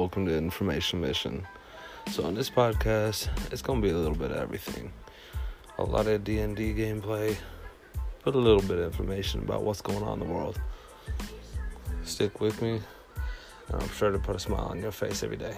Welcome to Information Mission. So on this podcast, it's gonna be a little bit of everything. A lot of D and D gameplay, but a little bit of information about what's going on in the world. Stick with me, and I'm sure to put a smile on your face every day.